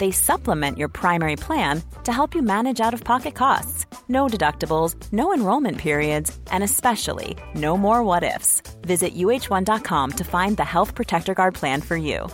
They supplement your primary plan to help you manage out of pocket costs. No deductibles, no enrollment periods, and especially no more what ifs. Visit uh1.com to find the Health Protector Guard plan for you.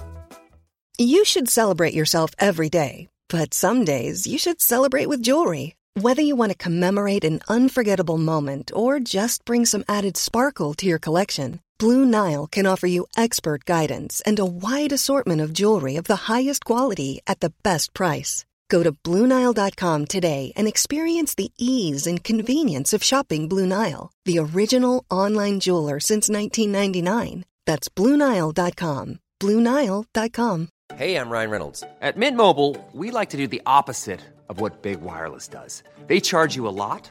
You should celebrate yourself every day, but some days you should celebrate with jewelry. Whether you want to commemorate an unforgettable moment or just bring some added sparkle to your collection, Blue Nile can offer you expert guidance and a wide assortment of jewelry of the highest quality at the best price. Go to BlueNile.com today and experience the ease and convenience of shopping Blue Nile, the original online jeweler since 1999. That's BlueNile.com. BlueNile.com. Hey, I'm Ryan Reynolds. At Mint Mobile, we like to do the opposite of what Big Wireless does. They charge you a lot,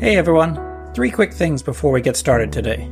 Hey everyone, three quick things before we get started today.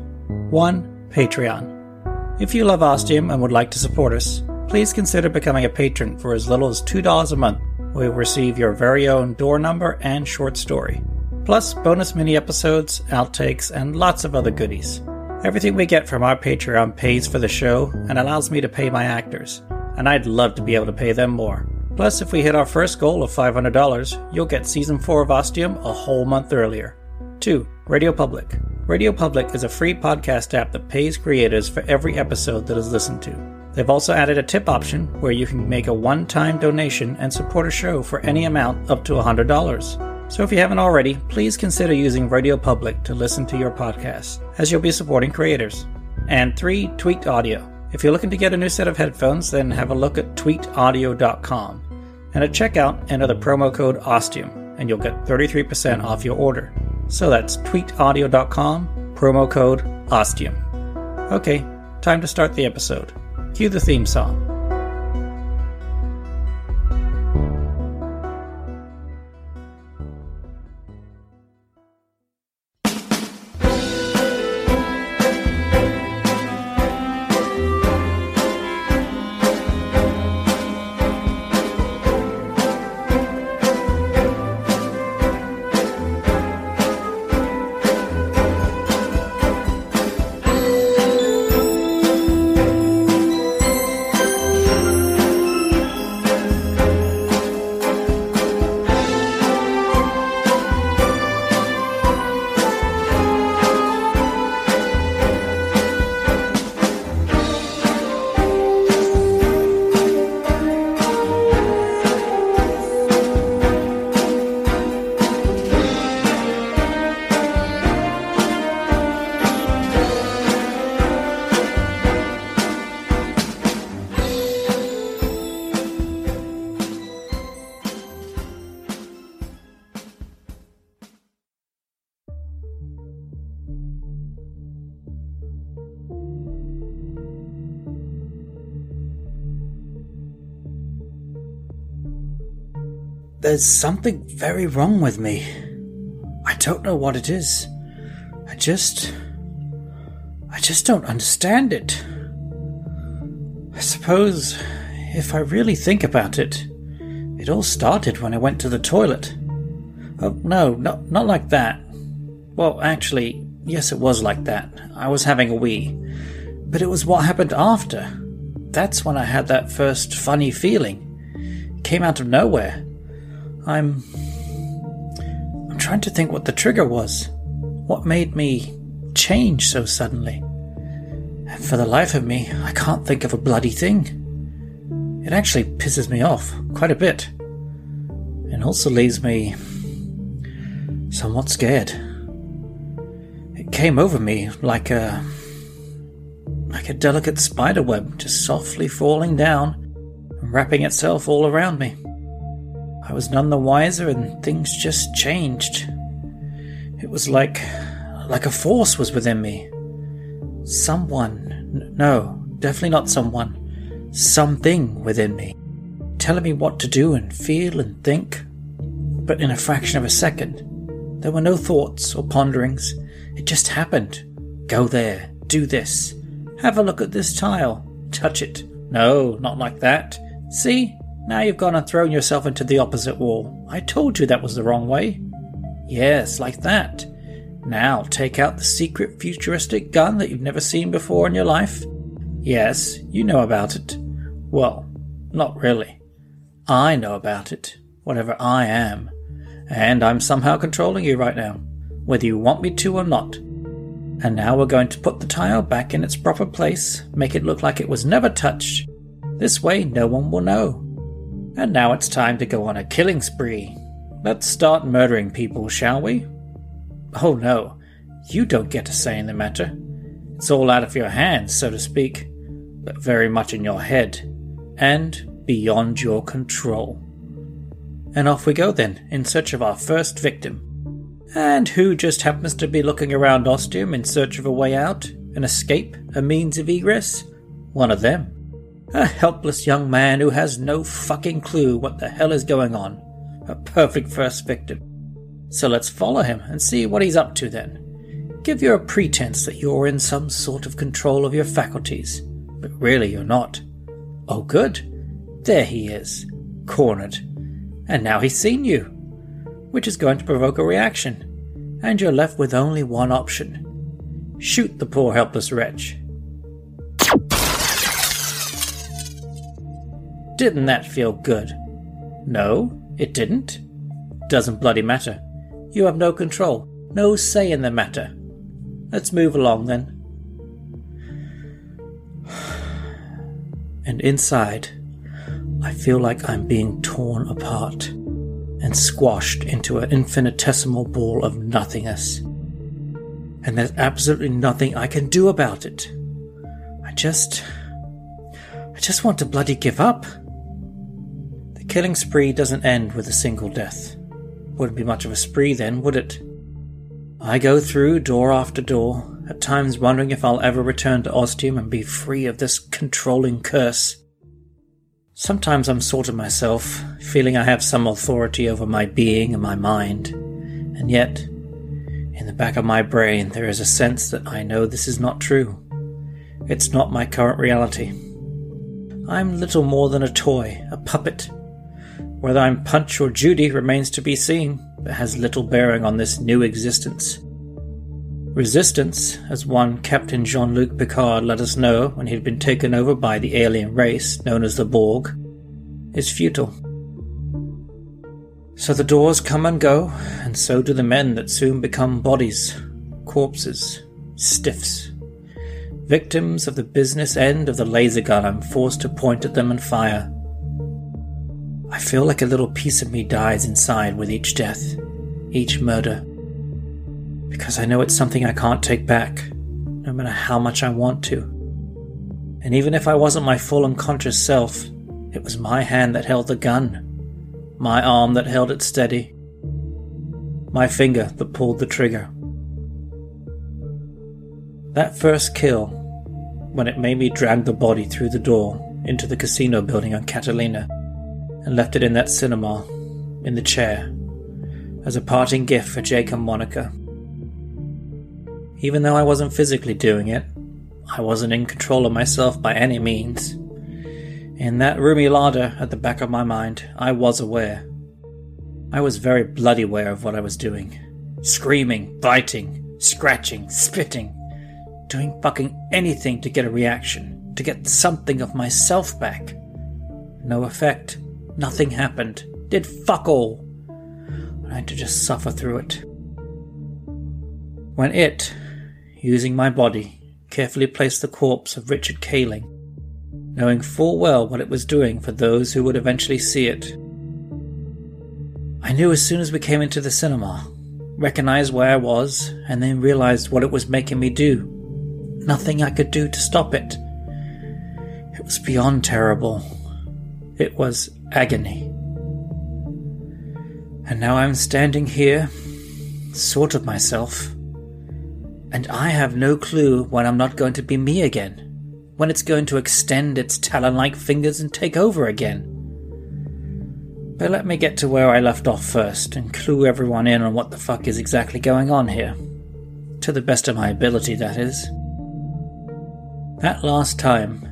1. Patreon. If you love Ostium and would like to support us, please consider becoming a patron for as little as $2 a month. We will receive your very own door number and short story, plus bonus mini episodes, outtakes, and lots of other goodies. Everything we get from our Patreon pays for the show and allows me to pay my actors, and I'd love to be able to pay them more. Plus, if we hit our first goal of $500, you'll get season 4 of Ostium a whole month earlier. 2. Radio Public. Radio Public is a free podcast app that pays creators for every episode that is listened to. They've also added a tip option where you can make a one time donation and support a show for any amount up to $100. So if you haven't already, please consider using Radio Public to listen to your podcast, as you'll be supporting creators. And 3. Tweaked Audio. If you're looking to get a new set of headphones, then have a look at tweakedaudio.com. And at checkout, enter the promo code OSTIUM, and you'll get 33% off your order. So that's tweakedaudio.com, promo code OSTIUM. Okay, time to start the episode. Cue the theme song. There's something very wrong with me. I don't know what it is. I just. I just don't understand it. I suppose, if I really think about it, it all started when I went to the toilet. Oh, no, not, not like that. Well, actually, yes, it was like that. I was having a wee. But it was what happened after. That's when I had that first funny feeling. It came out of nowhere. I'm. I'm trying to think what the trigger was. What made me change so suddenly? And for the life of me, I can't think of a bloody thing. It actually pisses me off quite a bit. And also leaves me somewhat scared. It came over me like a like a delicate spider web just softly falling down and wrapping itself all around me. I was none the wiser and things just changed. It was like like a force was within me. Someone, n- no, definitely not someone, something within me, telling me what to do and feel and think. But in a fraction of a second, there were no thoughts or ponderings. It just happened. Go there, do this, have a look at this tile, touch it. No, not like that. See, now you've gone and thrown yourself into the opposite wall. I told you that was the wrong way. Yes, like that. Now take out the secret futuristic gun that you've never seen before in your life. Yes, you know about it. Well, not really. I know about it, whatever I am. And I'm somehow controlling you right now, whether you want me to or not. And now we're going to put the tile back in its proper place, make it look like it was never touched. This way, no one will know. And now it's time to go on a killing spree. Let's start murdering people, shall we? Oh no, you don't get a say in the matter. It's all out of your hands, so to speak, but very much in your head, and beyond your control. And off we go then, in search of our first victim. And who just happens to be looking around Ostium in search of a way out, an escape, a means of egress? One of them. A helpless young man who has no fucking clue what the hell is going on. A perfect first victim. So let's follow him and see what he's up to then. Give you a pretense that you're in some sort of control of your faculties, but really you're not. Oh, good. There he is, cornered. And now he's seen you, which is going to provoke a reaction, and you're left with only one option shoot the poor helpless wretch. Didn't that feel good? No, it didn't. Doesn't bloody matter. You have no control, no say in the matter. Let's move along then. And inside, I feel like I'm being torn apart and squashed into an infinitesimal ball of nothingness. And there's absolutely nothing I can do about it. I just. I just want to bloody give up. Killing spree doesn't end with a single death. Wouldn't be much of a spree then, would it? I go through door after door, at times wondering if I'll ever return to Ostium and be free of this controlling curse. Sometimes I'm sort of myself, feeling I have some authority over my being and my mind, and yet, in the back of my brain, there is a sense that I know this is not true. It's not my current reality. I'm little more than a toy, a puppet. Whether I'm Punch or Judy remains to be seen, but has little bearing on this new existence. Resistance, as one Captain Jean Luc Picard let us know when he had been taken over by the alien race known as the Borg, is futile. So the doors come and go, and so do the men that soon become bodies, corpses, stiffs, victims of the business end of the laser gun I'm forced to point at them and fire. I feel like a little piece of me dies inside with each death, each murder because I know it's something I can't take back, no matter how much I want to. And even if I wasn't my full unconscious self, it was my hand that held the gun, my arm that held it steady, my finger that pulled the trigger. That first kill, when it made me drag the body through the door into the casino building on Catalina and left it in that cinema, in the chair as a parting gift for Jake and Monica. Even though I wasn't physically doing it, I wasn't in control of myself by any means. In that roomy larder at the back of my mind, I was aware. I was very bloody aware of what I was doing. Screaming, biting, scratching, spitting, doing fucking anything to get a reaction, to get something of myself back. No effect. Nothing happened. Did fuck all. I had to just suffer through it. When it, using my body, carefully placed the corpse of Richard Kaling, knowing full well what it was doing for those who would eventually see it. I knew as soon as we came into the cinema, recognized where I was, and then realized what it was making me do. Nothing I could do to stop it. It was beyond terrible. It was agony. And now I'm standing here, sort of myself, and I have no clue when I'm not going to be me again, when it's going to extend its talon like fingers and take over again. But let me get to where I left off first and clue everyone in on what the fuck is exactly going on here. To the best of my ability, that is. That last time,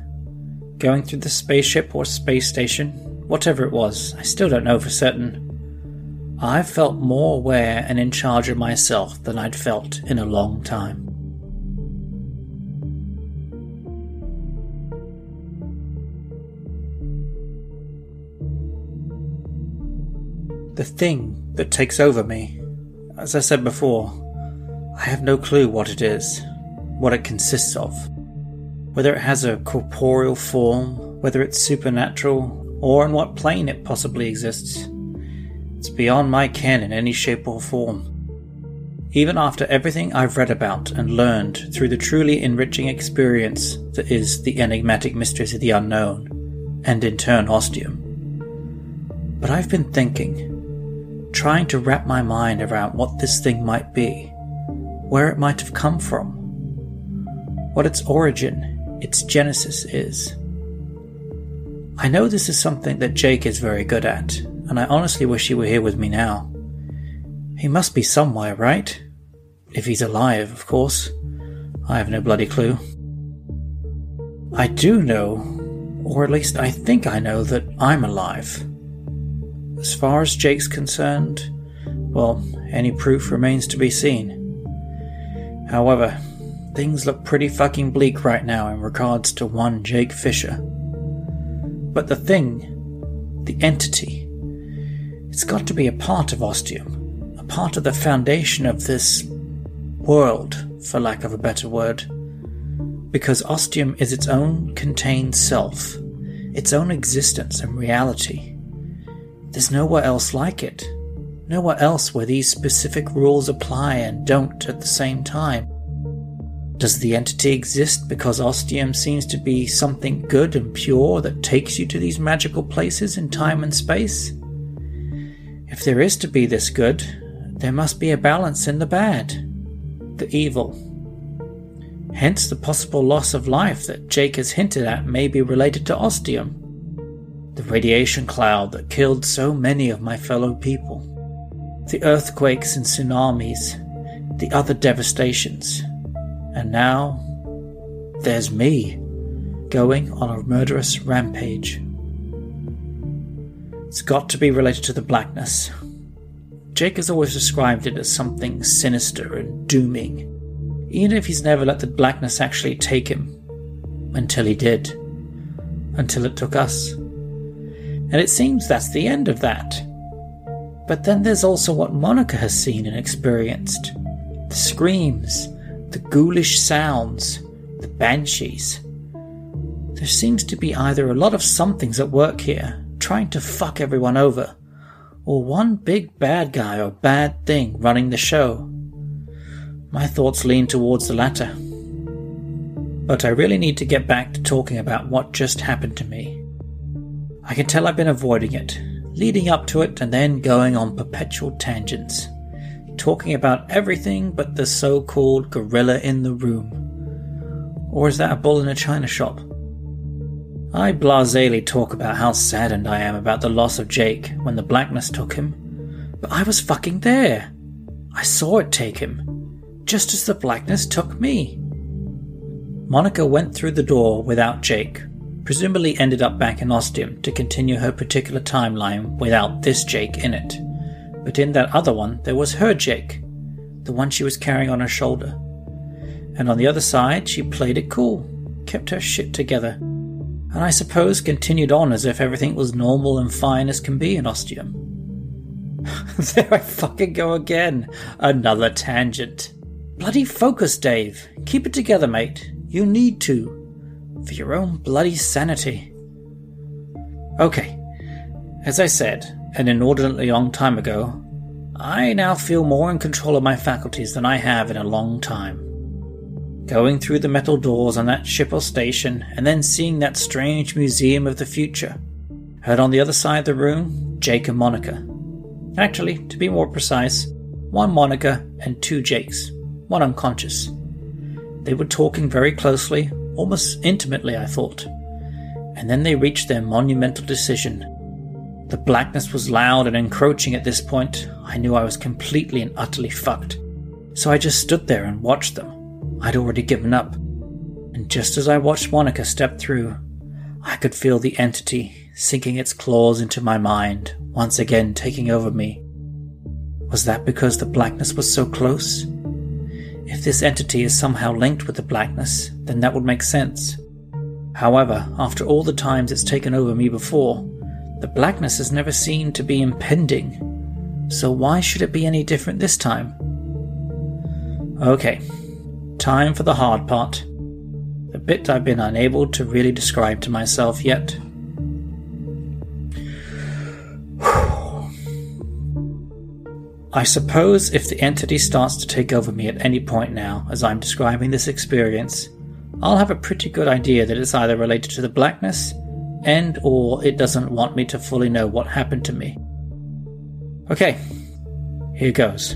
going through the spaceship or space station, whatever it was, I still don't know for certain. I felt more aware and in charge of myself than I'd felt in a long time. The thing that takes over me, as I said before, I have no clue what it is, what it consists of. Whether it has a corporeal form, whether it's supernatural, or in what plane it possibly exists. It's beyond my ken in any shape or form. Even after everything I've read about and learned through the truly enriching experience that is the enigmatic mysteries of the unknown, and in turn ostium. But I've been thinking, trying to wrap my mind around what this thing might be, where it might have come from, what its origin, its genesis is. I know this is something that Jake is very good at, and I honestly wish he were here with me now. He must be somewhere, right? If he's alive, of course. I have no bloody clue. I do know, or at least I think I know, that I'm alive. As far as Jake's concerned, well, any proof remains to be seen. However, things look pretty fucking bleak right now in regards to one Jake Fisher. But the thing, the entity, it's got to be a part of Ostium, a part of the foundation of this world, for lack of a better word. Because Ostium is its own contained self, its own existence and reality. There's nowhere else like it. Nowhere else where these specific rules apply and don't at the same time. Does the entity exist because Ostium seems to be something good and pure that takes you to these magical places in time and space? If there is to be this good, there must be a balance in the bad, the evil. Hence the possible loss of life that Jake has hinted at may be related to ostium, the radiation cloud that killed so many of my fellow people, the earthquakes and tsunamis, the other devastations, and now there's me going on a murderous rampage. It's got to be related to the blackness. Jake has always described it as something sinister and dooming, even if he's never let the blackness actually take him. Until he did. Until it took us. And it seems that's the end of that. But then there's also what Monica has seen and experienced the screams, the ghoulish sounds, the banshees. There seems to be either a lot of somethings at work here, trying to fuck everyone over, or one big bad guy or bad thing running the show. My thoughts lean towards the latter. But I really need to get back to talking about what just happened to me. I can tell I've been avoiding it, leading up to it and then going on perpetual tangents, talking about everything but the so called gorilla in the room. Or is that a bull in a china shop? I blasely talk about how saddened I am about the loss of Jake when the blackness took him, but I was fucking there. I saw it take him, just as the blackness took me. Monica went through the door without Jake, presumably ended up back in Ostium to continue her particular timeline without this Jake in it. But in that other one, there was her Jake, the one she was carrying on her shoulder. And on the other side, she played it cool, kept her shit together, and I suppose continued on as if everything was normal and fine as can be in Ostium. there I fucking go again. Another tangent. Bloody focus, Dave. Keep it together, mate. You need to. For your own bloody sanity. Okay. As I said, an inordinately long time ago, I now feel more in control of my faculties than I have in a long time. Going through the metal doors on that ship or station, and then seeing that strange museum of the future. Heard on the other side of the room, Jake and Monica. Actually, to be more precise, one Monica and two Jakes, one unconscious. They were talking very closely, almost intimately, I thought. And then they reached their monumental decision. The blackness was loud and encroaching at this point. I knew I was completely and utterly fucked. So I just stood there and watched them. I'd already given up. And just as I watched Monica step through, I could feel the entity sinking its claws into my mind, once again taking over me. Was that because the blackness was so close? If this entity is somehow linked with the blackness, then that would make sense. However, after all the times it's taken over me before, the blackness has never seemed to be impending. So why should it be any different this time? Okay, Time for the hard part. The bit I've been unable to really describe to myself yet. I suppose if the entity starts to take over me at any point now, as I'm describing this experience, I'll have a pretty good idea that it's either related to the blackness and or it doesn't want me to fully know what happened to me. Okay, here goes.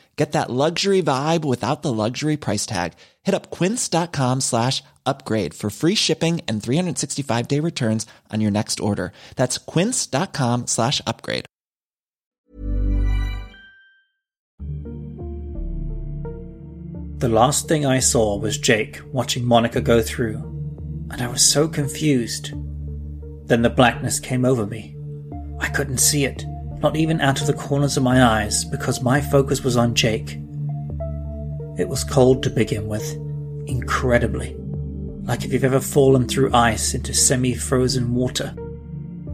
Get that luxury vibe without the luxury price tag. Hit up quince.com slash upgrade for free shipping and 365 day returns on your next order. That's quince.com slash upgrade. The last thing I saw was Jake watching Monica go through, and I was so confused. Then the blackness came over me. I couldn't see it, not even out of the corners of my eyes, because my focus was on Jake. It was cold to begin with, incredibly, like if you've ever fallen through ice into semi frozen water.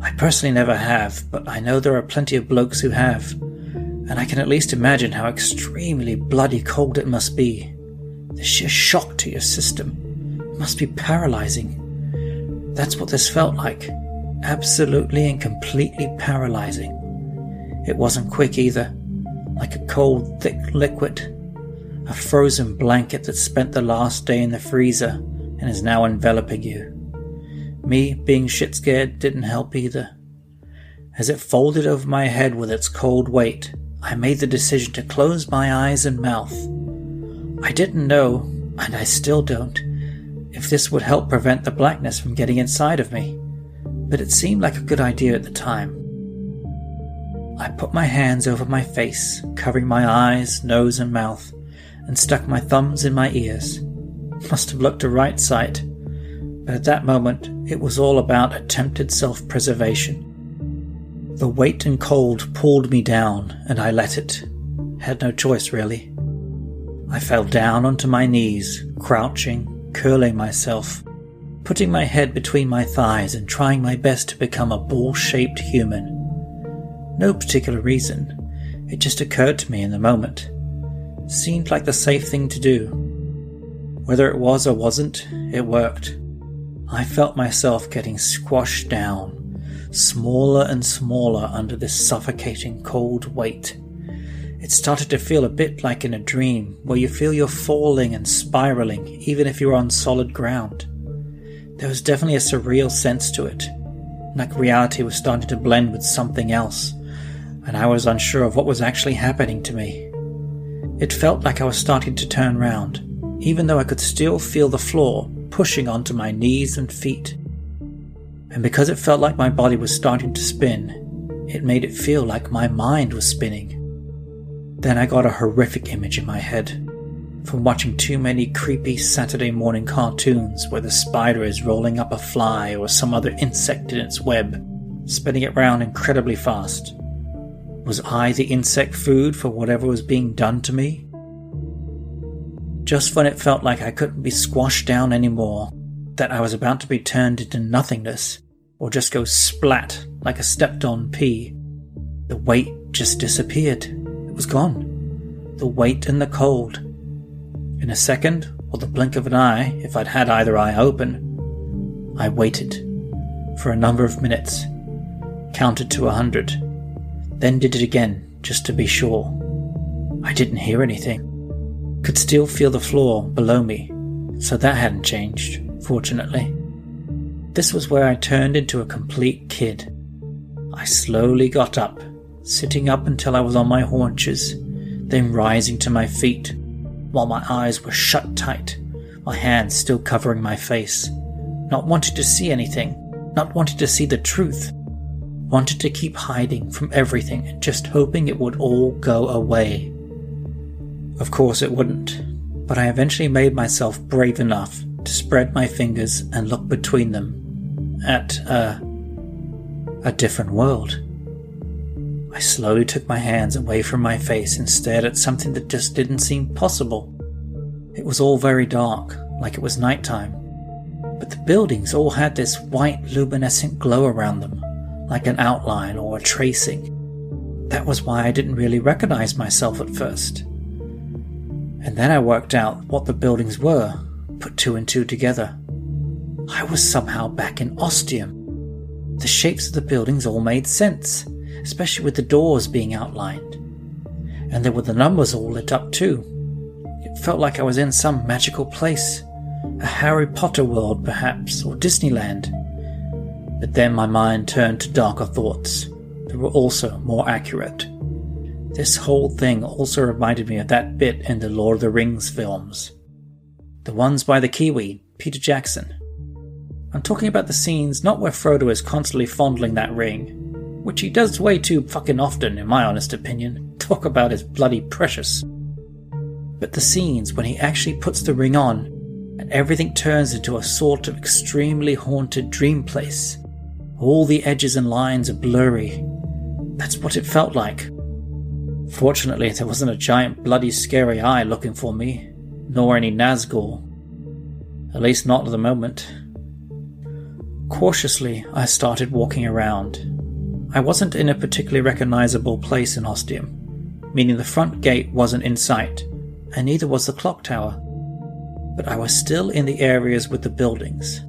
I personally never have, but I know there are plenty of blokes who have, and I can at least imagine how extremely bloody cold it must be. The sheer shock to your system must be paralyzing. That's what this felt like. Absolutely and completely paralyzing. It wasn't quick either, like a cold, thick liquid. A frozen blanket that spent the last day in the freezer and is now enveloping you. Me being shit scared didn't help either. As it folded over my head with its cold weight, I made the decision to close my eyes and mouth. I didn't know, and I still don't, if this would help prevent the blackness from getting inside of me, but it seemed like a good idea at the time. I put my hands over my face, covering my eyes, nose, and mouth, and stuck my thumbs in my ears. Must have looked a right sight, but at that moment it was all about attempted self preservation. The weight and cold pulled me down, and I let it. Had no choice, really. I fell down onto my knees, crouching, curling myself, putting my head between my thighs and trying my best to become a ball shaped human. No particular reason, it just occurred to me in the moment. Seemed like the safe thing to do. Whether it was or wasn't, it worked. I felt myself getting squashed down, smaller and smaller under this suffocating cold weight. It started to feel a bit like in a dream, where you feel you're falling and spiraling, even if you're on solid ground. There was definitely a surreal sense to it, like reality was starting to blend with something else, and I was unsure of what was actually happening to me. It felt like I was starting to turn round, even though I could still feel the floor pushing onto my knees and feet. And because it felt like my body was starting to spin, it made it feel like my mind was spinning. Then I got a horrific image in my head from watching too many creepy Saturday morning cartoons where the spider is rolling up a fly or some other insect in its web, spinning it round incredibly fast. Was I the insect food for whatever was being done to me? Just when it felt like I couldn't be squashed down anymore, that I was about to be turned into nothingness, or just go splat like a stepped on pea, the weight just disappeared It was gone. The weight and the cold. In a second, or the blink of an eye if I'd had either eye open. I waited for a number of minutes, counted to a hundred, then did it again just to be sure. I didn't hear anything. Could still feel the floor below me, so that hadn't changed, fortunately. This was where I turned into a complete kid. I slowly got up, sitting up until I was on my haunches, then rising to my feet, while my eyes were shut tight, my hands still covering my face, not wanting to see anything, not wanting to see the truth, wanted to keep hiding from everything and just hoping it would all go away. Of course it wouldn't, but I eventually made myself brave enough to spread my fingers and look between them at a, a different world. I slowly took my hands away from my face and stared at something that just didn't seem possible. It was all very dark, like it was nighttime, but the buildings all had this white luminescent glow around them, like an outline or a tracing. That was why I didn't really recognize myself at first. And then I worked out what the buildings were, put two and two together. I was somehow back in Ostium. The shapes of the buildings all made sense, especially with the doors being outlined. And there were the numbers all lit up too. It felt like I was in some magical place. A Harry Potter world, perhaps, or Disneyland. But then my mind turned to darker thoughts that were also more accurate. This whole thing also reminded me of that bit in the Lord of the Rings films. The ones by the Kiwi, Peter Jackson. I'm talking about the scenes not where Frodo is constantly fondling that ring, which he does way too fucking often, in my honest opinion. Talk about his bloody precious. But the scenes when he actually puts the ring on and everything turns into a sort of extremely haunted dream place. All the edges and lines are blurry. That's what it felt like. Fortunately, there wasn't a giant bloody scary eye looking for me, nor any Nazgul. At least not at the moment. Cautiously, I started walking around. I wasn't in a particularly recognizable place in Ostium, meaning the front gate wasn't in sight, and neither was the clock tower. But I was still in the areas with the buildings.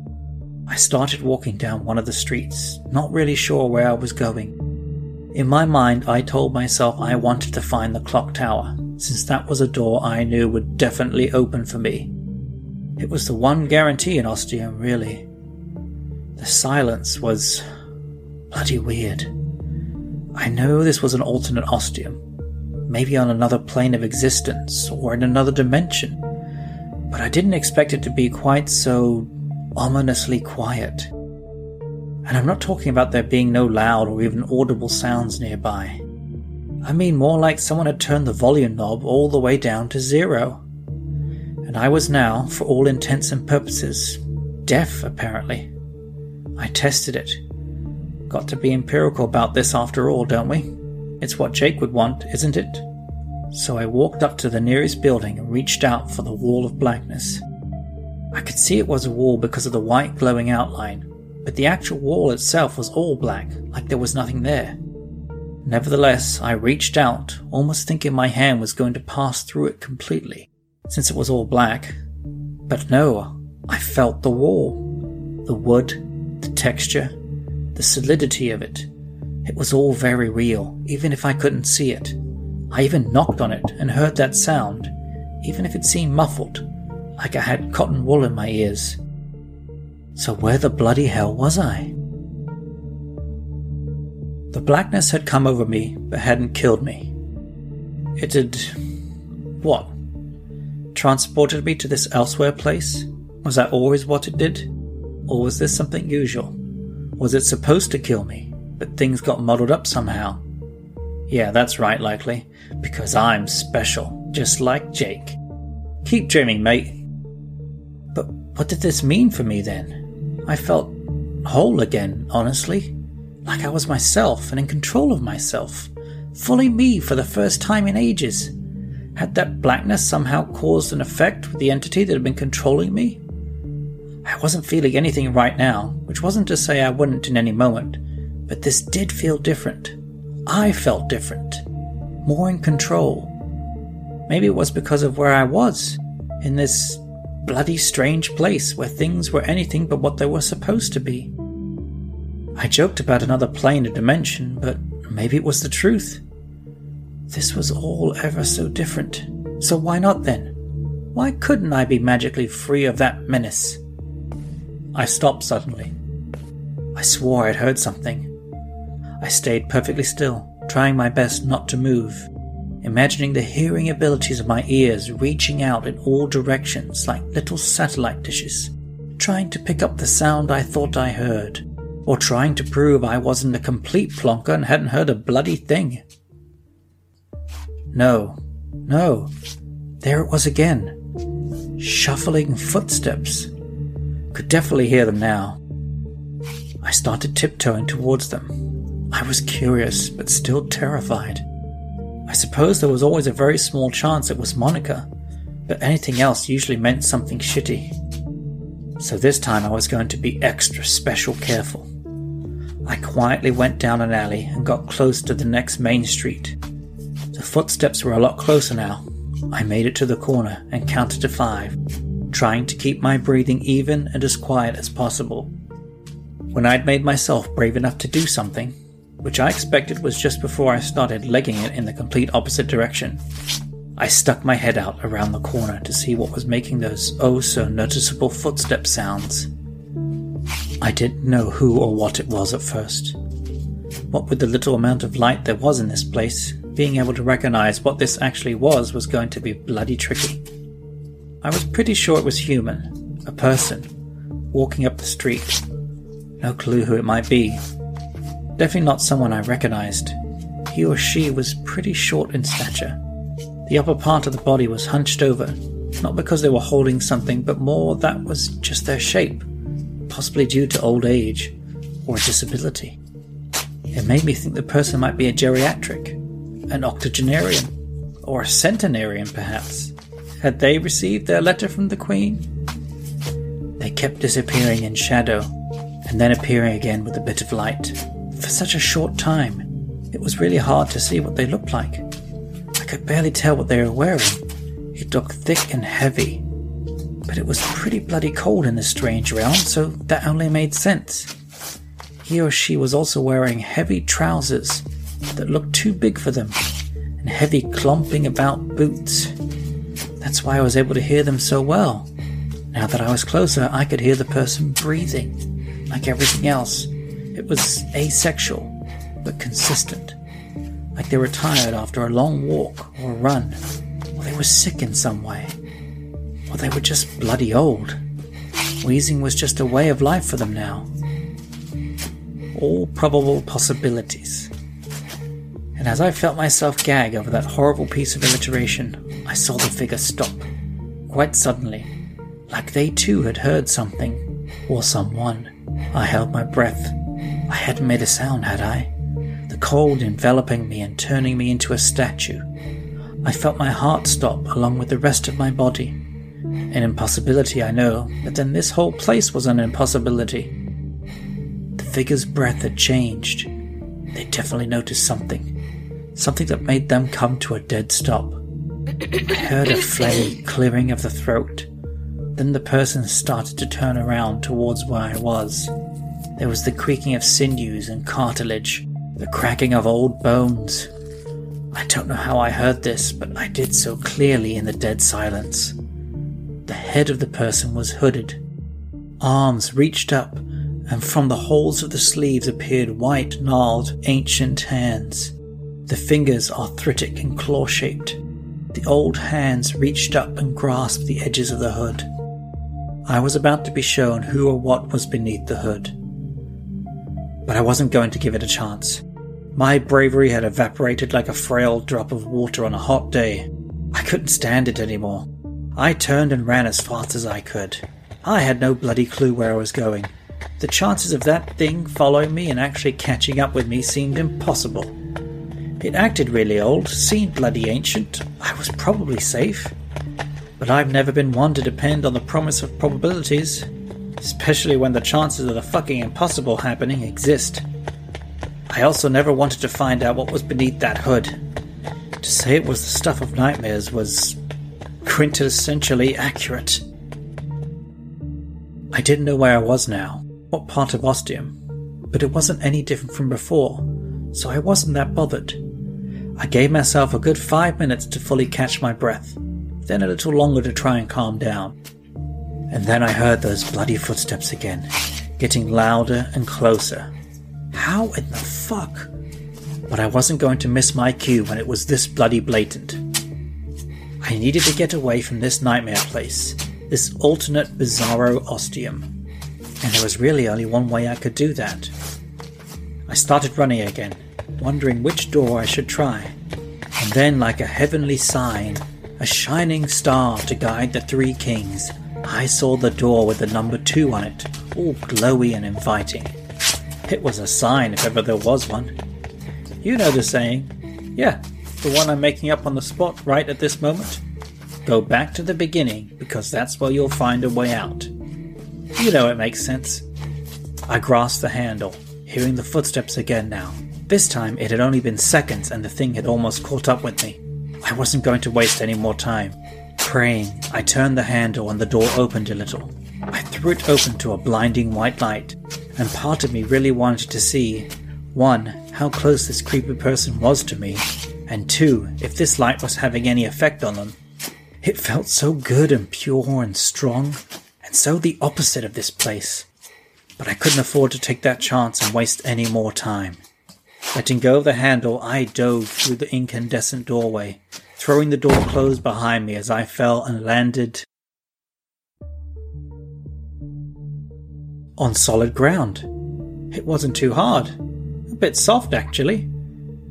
I started walking down one of the streets, not really sure where I was going. In my mind, I told myself I wanted to find the clock tower, since that was a door I knew would definitely open for me. It was the one guarantee in Ostium, really. The silence was bloody weird. I know this was an alternate Ostium, maybe on another plane of existence or in another dimension, but I didn't expect it to be quite so ominously quiet. And I'm not talking about there being no loud or even audible sounds nearby. I mean more like someone had turned the volume knob all the way down to zero. And I was now, for all intents and purposes, deaf apparently. I tested it. Got to be empirical about this after all, don't we? It's what Jake would want, isn't it? So I walked up to the nearest building and reached out for the wall of blackness. I could see it was a wall because of the white glowing outline, but the actual wall itself was all black, like there was nothing there. Nevertheless, I reached out, almost thinking my hand was going to pass through it completely, since it was all black. But no, I felt the wall. The wood, the texture, the solidity of it. It was all very real, even if I couldn't see it. I even knocked on it and heard that sound, even if it seemed muffled, like I had cotton wool in my ears. So where the bloody hell was I? The blackness had come over me, but hadn't killed me. It had. what? Transported me to this elsewhere place? Was that always what it did? Or was this something usual? Was it supposed to kill me, but things got muddled up somehow? Yeah, that's right, likely. Because I'm special, just like Jake. Keep dreaming, mate. What did this mean for me then? I felt whole again, honestly. Like I was myself and in control of myself. Fully me for the first time in ages. Had that blackness somehow caused an effect with the entity that had been controlling me? I wasn't feeling anything right now, which wasn't to say I wouldn't in any moment, but this did feel different. I felt different, more in control. Maybe it was because of where I was, in this bloody strange place where things were anything but what they were supposed to be. I joked about another plane of dimension, but maybe it was the truth. This was all ever so different. So why not then? Why couldn't I be magically free of that menace? I stopped suddenly. I swore I'd heard something. I stayed perfectly still, trying my best not to move, imagining the hearing abilities of my ears reaching out in all directions like little satellite dishes, trying to pick up the sound I thought I heard, or trying to prove I wasn't a complete plonker and hadn't heard a bloody thing. No, no, there it was again. Shuffling footsteps. Could definitely hear them now. I started tiptoeing towards them. I was curious, but still terrified. I suppose there was always a very small chance it was Monica, but anything else usually meant something shitty. So this time I was going to be extra special careful. I quietly went down an alley and got close to the next main street. The footsteps were a lot closer now. I made it to the corner and counted to five, trying to keep my breathing even and as quiet as possible. When I'd made myself brave enough to do something, which I expected was just before I started legging it in the complete opposite direction, I stuck my head out around the corner to see what was making those oh so noticeable footstep sounds. I didn't know who or what it was at first. What with the little amount of light there was in this place, being able to recognize what this actually was was going to be bloody tricky. I was pretty sure it was human, a person, walking up the street. No clue who it might be. Definitely not someone I recognized. He or she was pretty short in stature. The upper part of the body was hunched over, not because they were holding something, but more that was just their shape, possibly due to old age or a disability. It made me think the person might be a geriatric, an octogenarian, or a centenarian perhaps. Had they received their letter from the Queen? They kept disappearing in shadow, and then appearing again with a bit of light. For such a short time, it was really hard to see what they looked like. I could barely tell what they were wearing. It looked thick and heavy, but it was pretty bloody cold in this strange realm, so that only made sense. He or she was also wearing heavy trousers that looked too big for them, and heavy clomping about boots. That's why I was able to hear them so well. Now that I was closer, I could hear the person breathing. Like everything else, it was asexual, but consistent. Like they were tired after a long walk or a run, or they were sick in some way, or they were just bloody old. Wheezing was just a way of life for them now. All probable possibilities. And as I felt myself gag over that horrible piece of alliteration, I saw the figure stop. Quite suddenly. Like they too had heard something. Or someone. I held my breath. I hadn't made a sound, had I? The cold enveloping me and turning me into a statue. I felt my heart stop along with the rest of my body. An impossibility, I know, but then this whole place was an impossibility. The figure's breath had changed. They definitely noticed something something that made them come to a dead stop. I heard a phlegmy clearing of the throat. Then the person started to turn around towards where I was. There was the creaking of sinews and cartilage, the cracking of old bones. I don't know how I heard this, but I did so clearly in the dead silence. The head of the person was hooded. Arms reached up, and from the holes of the sleeves appeared white, gnarled, ancient hands. The fingers arthritic and claw shaped. The old hands reached up and grasped the edges of the hood. I was about to be shown who or what was beneath the hood. But I wasn't going to give it a chance. My bravery had evaporated like a frail drop of water on a hot day. I couldn't stand it anymore. I turned and ran as fast as I could. I had no bloody clue where I was going. The chances of that thing following me and actually catching up with me seemed impossible. It acted really old, seemed bloody ancient. I was probably safe. But I've never been one to depend on the promise of probabilities, especially when the chances of the fucking impossible happening exist. I also never wanted to find out what was beneath that hood. To say it was the stuff of nightmares was quintessentially accurate. I didn't know where I was now, what part of Ostium, but it wasn't any different from before, so I wasn't that bothered. I gave myself a good five minutes to fully catch my breath, then a little longer to try and calm down. And then I heard those bloody footsteps again, getting louder and closer. How in the fuck? But I wasn't going to miss my cue when it was this bloody blatant. I needed to get away from this nightmare place, this alternate bizarro ostium. And there was really only one way I could do that. I started running again, wondering which door I should try. And then, like a heavenly sign, a shining star to guide the three kings, I saw the door with the number two on it, all glowy and inviting. It was a sign if ever there was one. You know the saying. Yeah, the one I'm making up on the spot right at this moment. Go back to the beginning because that's where you'll find a way out. You know it makes sense. I grasped the handle, hearing the footsteps again now. This time it had only been seconds and the thing had almost caught up with me. I wasn't going to waste any more time. Praying, I turned the handle and the door opened a little. I threw it open to a blinding white light, and part of me really wanted to see one, how close this creepy person was to me, and two, if this light was having any effect on them. It felt so good and pure and strong, and so the opposite of this place. But I couldn't afford to take that chance and waste any more time. Letting go of the handle, I dove through the incandescent doorway, throwing the door closed behind me as I fell and landed on solid ground. It wasn't too hard. A bit soft, actually.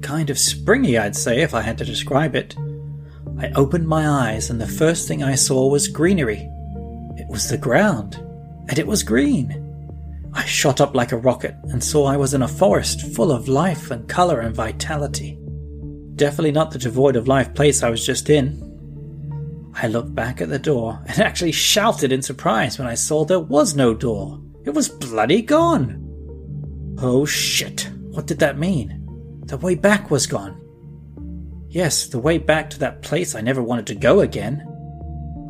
Kind of springy, I'd say, if I had to describe it. I opened my eyes, and the first thing I saw was greenery. It was the ground, and it was green. I shot up like a rocket and saw I was in a forest full of life and colour and vitality. Definitely not the devoid of life place I was just in. I looked back at the door and actually shouted in surprise when I saw there was no door. It was bloody gone. Oh shit, what did that mean? The way back was gone. Yes, the way back to that place I never wanted to go again.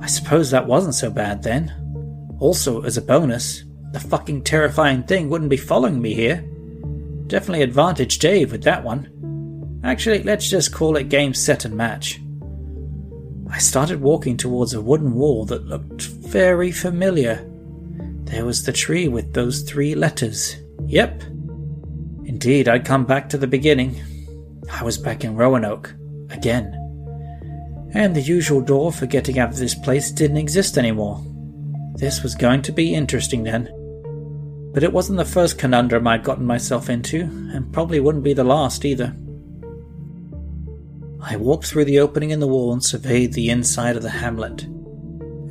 I suppose that wasn't so bad then. Also, as a bonus, the fucking terrifying thing wouldn't be following me here. Definitely advantage Dave with that one. Actually, let's just call it game, set, and match. I started walking towards a wooden wall that looked very familiar. There was the tree with those three letters. Yep. Indeed, I'd come back to the beginning. I was back in Roanoke. Again. And the usual door for getting out of this place didn't exist anymore. This was going to be interesting then. But it wasn't the first conundrum I'd gotten myself into, and probably wouldn't be the last either. I walked through the opening in the wall and surveyed the inside of the hamlet.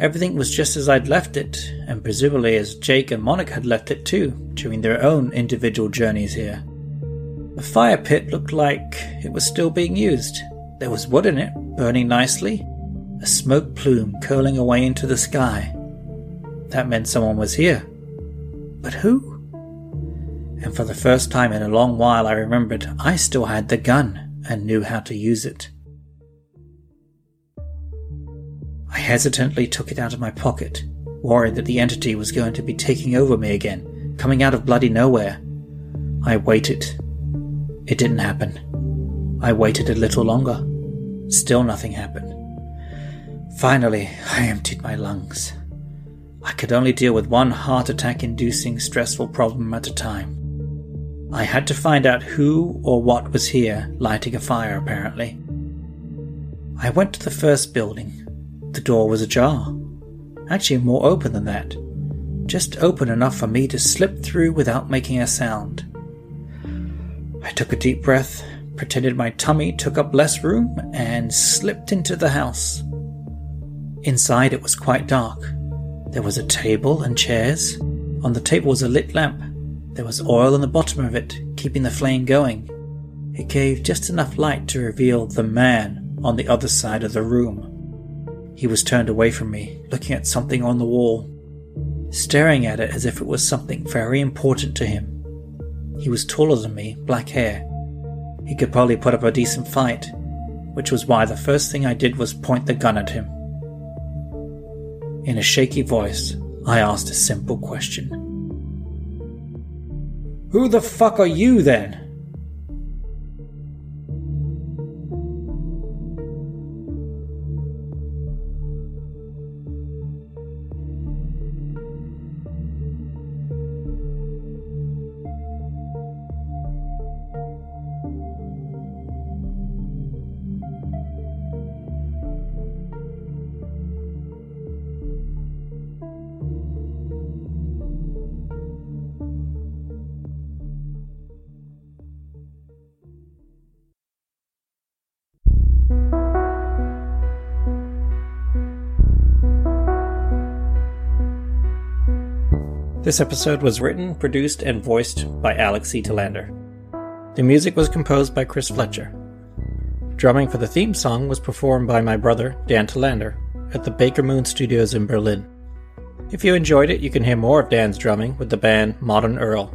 Everything was just as I'd left it, and presumably as Jake and Monica had left it too, during their own individual journeys here. The fire pit looked like it was still being used. There was wood in it, burning nicely, a smoke plume curling away into the sky. That meant someone was here. But who? And for the first time in a long while, I remembered I still had the gun and knew how to use it. I hesitantly took it out of my pocket, worried that the entity was going to be taking over me again, coming out of bloody nowhere. I waited. It didn't happen. I waited a little longer. Still nothing happened. Finally, I emptied my lungs. I could only deal with one heart attack inducing stressful problem at a time. I had to find out who or what was here lighting a fire, apparently. I went to the first building. The door was ajar. Actually, more open than that. Just open enough for me to slip through without making a sound. I took a deep breath, pretended my tummy took up less room, and slipped into the house. Inside, it was quite dark. There was a table and chairs. On the table was a lit lamp. There was oil in the bottom of it, keeping the flame going. It gave just enough light to reveal the man on the other side of the room. He was turned away from me, looking at something on the wall, staring at it as if it was something very important to him. He was taller than me, black hair. He could probably put up a decent fight, which was why the first thing I did was point the gun at him. In a shaky voice, I asked a simple question. Who the fuck are you then? This episode was written, produced, and voiced by Alex C. Telander. The music was composed by Chris Fletcher. Drumming for the theme song was performed by my brother, Dan Telander, at the Bakermoon Studios in Berlin. If you enjoyed it, you can hear more of Dan's drumming with the band Modern Earl.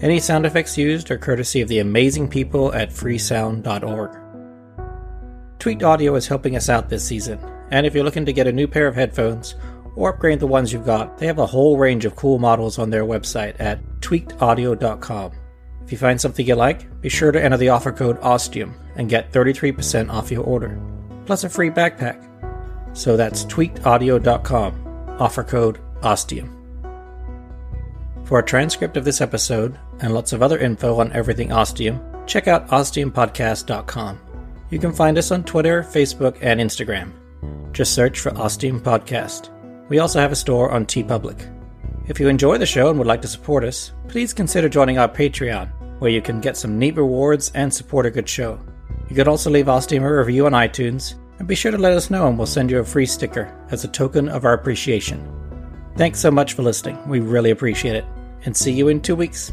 Any sound effects used are courtesy of the amazing people at freesound.org. Tweaked Audio is helping us out this season, and if you're looking to get a new pair of headphones or upgrade the ones you've got. They have a whole range of cool models on their website at tweakedaudio.com. If you find something you like, be sure to enter the offer code OSTIUM and get 33% off your order, plus a free backpack. So that's tweakedaudio.com, offer code OSTIUM. For a transcript of this episode and lots of other info on everything Ostium, check out ostiumpodcast.com. You can find us on Twitter, Facebook, and Instagram. Just search for Ostium Podcast. We also have a store on TeePublic. If you enjoy the show and would like to support us, please consider joining our Patreon, where you can get some neat rewards and support a good show. You could also leave Ostium a review on iTunes, and be sure to let us know and we'll send you a free sticker as a token of our appreciation. Thanks so much for listening. We really appreciate it. And see you in two weeks.